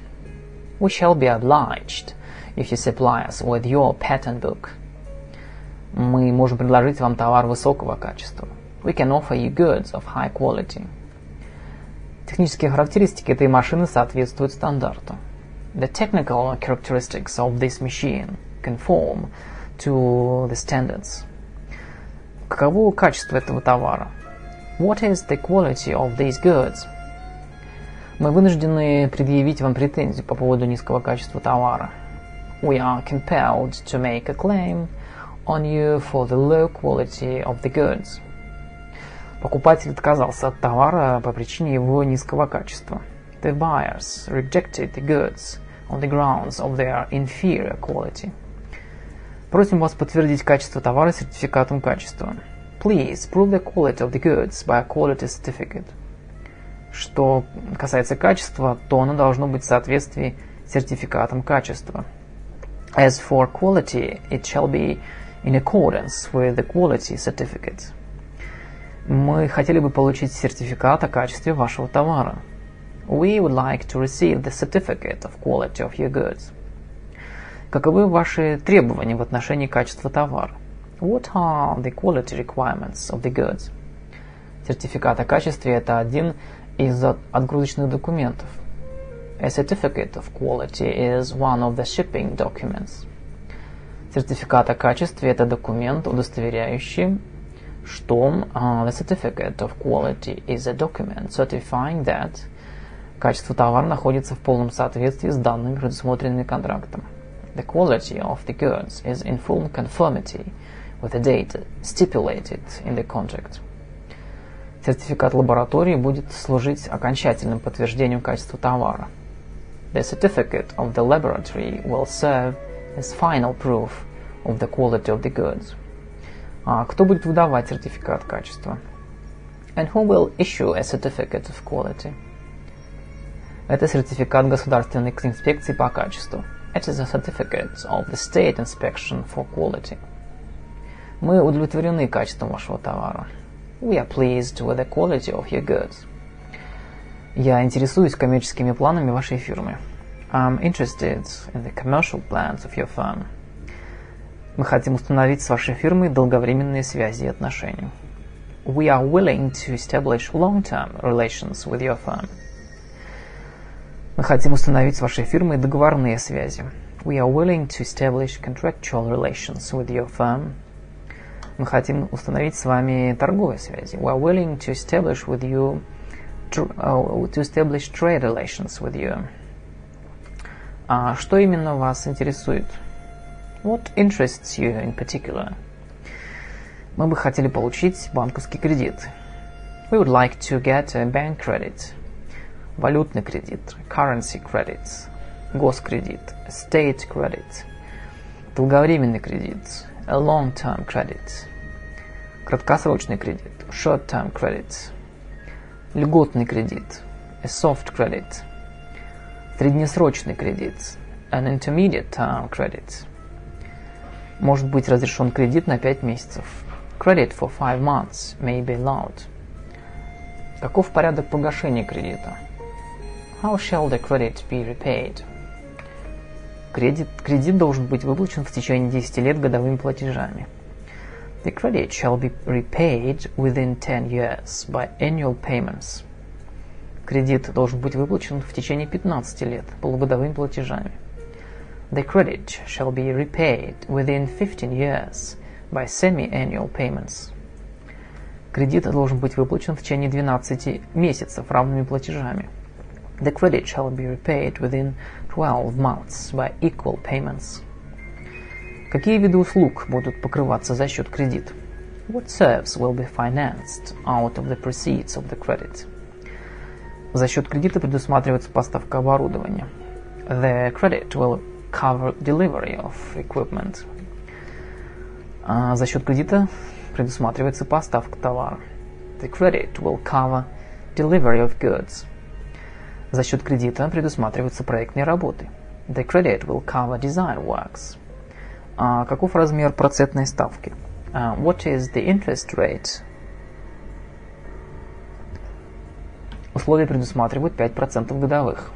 We shall be obliged if you supply us with your pattern book. Мы можем предложить вам товар высокого качества. We can offer you goods of high quality. Технические характеристики этой машины соответствуют стандарту. The technical characteristics of this machine conform to the standards. Каково качество этого товара? What is the quality of these goods? Мы вынуждены предъявить вам претензию по поводу низкого качества товара. We are compelled to make a claim on you for the low quality of the goods. Покупатель отказался от товара по причине его низкого качества. The buyers rejected the goods on the grounds of their inferior quality. Просим вас подтвердить качество товара сертификатом качества. Please prove the quality of the goods by a quality certificate. Что касается качества, то оно должно быть в соответствии с сертификатом качества. As for quality, it shall be in accordance with the quality certificate. Мы хотели бы получить сертификат о качестве вашего товара. We would like to receive the certificate of quality of your goods. Каковы ваши требования в отношении качества товара? What are the quality requirements of the goods? Сертификат о качестве – это один из отгрузочных документов. A certificate of quality is one of the shipping documents. Сертификат о качестве – это документ, удостоверяющий что uh, the certificate of quality is a document certifying that качество товара находится в полном соответствии с данными, предусмотренными контрактом. The quality of the goods is in full conformity with the data stipulated in the contract. Сертификат лаборатории будет служить окончательным подтверждением качества товара. The certificate of the laboratory will serve as final proof of the quality of the goods. А кто будет выдавать сертификат качества? And who will issue a certificate of quality? Это сертификат государственной инспекции по качеству. It is a certificate of the state inspection for quality. Мы удовлетворены качеством вашего товара. We are pleased with the quality of your goods. Я интересуюсь коммерческими планами вашей фирмы. I'm interested in the commercial plans of your firm. Мы хотим установить с вашей фирмой долговременные связи и отношения. We are willing to establish long-term relations with your firm. Мы хотим установить с вашей фирмой договорные связи. We are willing to establish contractual relations with your firm. Мы хотим установить с вами торговые связи. We are willing to establish with you uh, to establish trade relations with you. А что именно вас интересует? What interests you in particular? Мы бы хотели получить банковский кредит. We would like to get a bank credit. Валютный кредит, currency credit. Госкредит, state credit. Долговременный кредит, a long-term credit. Краткосрочный кредит, short-term credit. Льготный кредит, a soft credit. Среднесрочный кредит, an intermediate term credit. Может быть разрешен кредит на 5 месяцев. Credit for five months may be allowed. Каков порядок погашения кредита? How shall the credit be repaid? Кредит, кредит должен быть выплачен в течение 10 лет годовыми платежами. The credit shall be repaid within 10 years by annual payments. Кредит должен быть выплачен в течение 15 лет полугодовыми платежами. The credit shall be repaid within 15 years by semi-annual payments. Кредит должен быть выплачен в течение 12 месяцев равными платежами. The credit shall be repaid within 12 months by equal payments. Какие виды услуг будут покрываться за счет кредита? What serves will be financed out of the proceeds of the credit? За счет кредита предусматривается поставка оборудования. The credit will cover delivery of equipment. А за счет кредита предусматривается поставка товара. The credit will cover delivery of goods. За счет кредита предусматриваются проектные работы. The credit will cover design works. А каков размер процентной ставки? Uh, what is the interest rate? Условия предусматривают 5% годовых.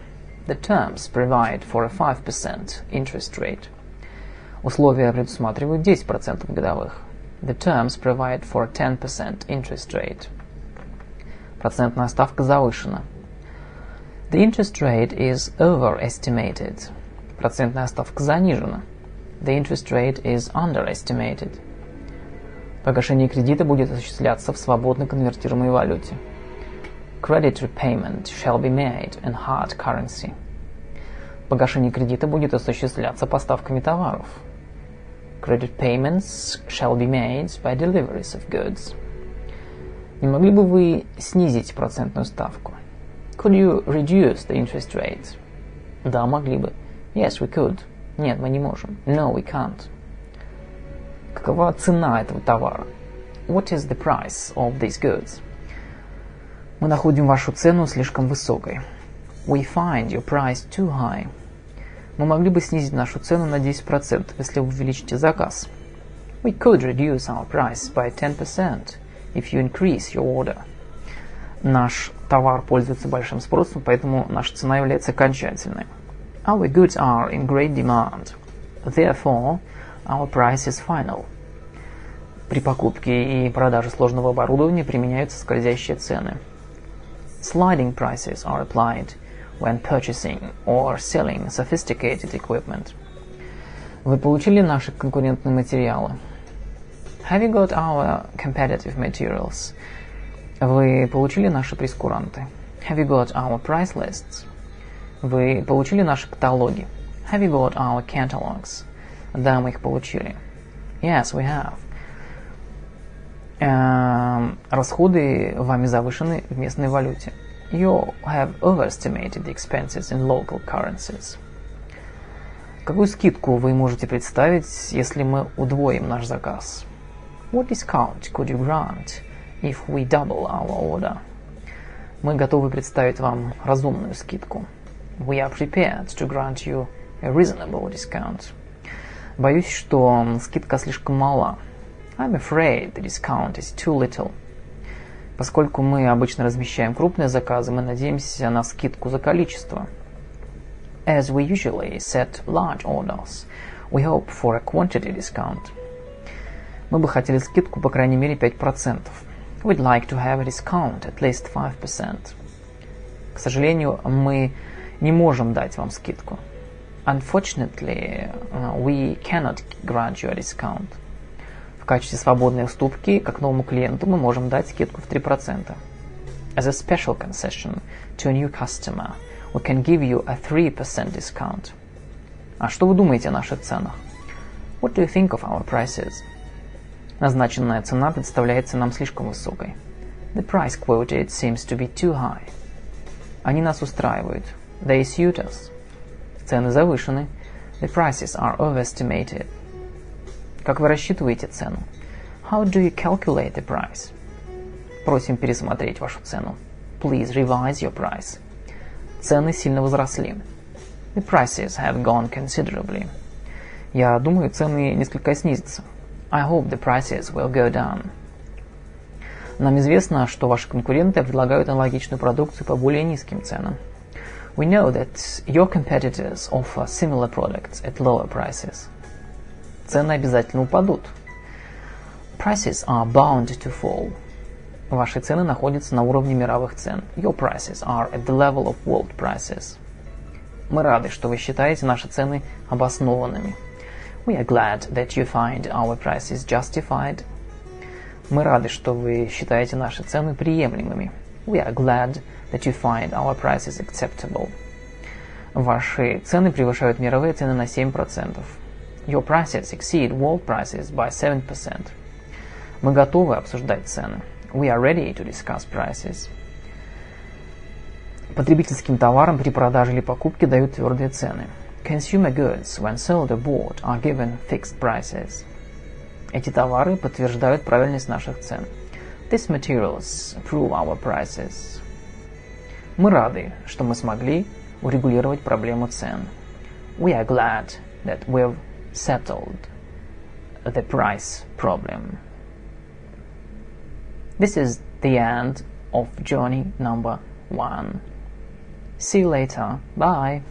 The terms provide for a 5% interest rate. Условия предусматривают 10% годовых. The terms provide for a 10% interest rate. Процентная ставка завышена. The interest rate is overestimated. Процентная ставка занижена. The interest rate is underestimated. Погашение кредита будет осуществляться в свободно конвертируемой валюте. Credit repayment shall be made in hard currency. Погашение кредита будет осуществляться поставками товаров. Credit payments shall be made by deliveries of goods. Не могли бы вы снизить процентную ставку? Could you reduce the interest rate? Да, могли бы. Yes, we could. Нет, мы не можем. No, we can't. Какова цена этого товара? What is the price of these goods? Мы находим вашу цену слишком высокой. We find your price too high. Мы могли бы снизить нашу цену на 10%, если вы увеличите заказ. We could reduce our price by 10% if you increase your order. Наш товар пользуется большим спросом, поэтому наша цена является окончательной. Our goods are in great demand. Therefore, our price is final. При покупке и продаже сложного оборудования применяются скользящие цены. Sliding prices are applied when purchasing or selling sophisticated equipment. Вы получили наши конкурентные материалы? Have you got our competitive materials? Вы получили наши прескуранты? Have you got our price lists? Вы получили наши каталоги? Have you got our catalogs? Да, мы их получили. Yes, we have. Эм, расходы вами завышены в местной валюте. You have overestimated the expenses in local currencies. Какую скидку вы можете представить, если мы удвоим наш заказ? What discount could you grant if we double our order? Мы готовы представить вам разумную скидку. We are prepared to grant you a reasonable discount. Боюсь, что скидка слишком мала. I'm afraid the discount is too little. Поскольку мы обычно размещаем крупные заказы, мы надеемся на скидку за количество. As we usually set large orders, we hope for a quantity discount. Мы бы хотели скидку по крайней мере 5%. We'd like to have a discount at least 5%. К сожалению, мы не можем дать вам скидку. Unfortunately, uh, we cannot grant you a discount. В качестве свободной уступки, как новому клиенту, мы можем дать скидку в 3%. As a special concession to a new customer, we can give you a 3% discount. А что вы думаете о наших ценах? What do you think of our prices? Назначенная цена представляется нам слишком высокой. The price quoted seems to be too high. Они нас устраивают. They suit us. Цены завышены. The prices are overestimated. Как вы рассчитываете цену? How do you calculate the price? Просим пересмотреть вашу цену. Please revise your price. Цены сильно возросли. The prices have gone considerably. Я думаю, цены несколько снизятся. I hope the prices will go down. Нам известно, что ваши конкуренты предлагают аналогичную продукцию по более низким ценам. We know that your competitors offer similar products at lower prices. Цены обязательно упадут. Prices are bound to fall. Ваши цены находятся на уровне мировых цен. Your prices are at the level of world prices. Мы рады, что вы считаете наши цены обоснованными. We are glad that you find our prices justified. Мы рады, что вы считаете наши цены приемлемыми. We are glad that you find our prices acceptable. Ваши цены превышают мировые цены на 7%. Your prices exceed world prices by 7%. Мы готовы обсуждать цены. We are ready to discuss prices. Потребительским товарам при продаже или покупке дают твердые цены. Consumer goods, when sold bought, are given fixed prices. Эти товары подтверждают правильность наших цен. These materials prove our prices. Мы рады, что мы смогли урегулировать проблему цен. We are glad that we've settled the price problem. This is the end of journey number one. See you later. Bye.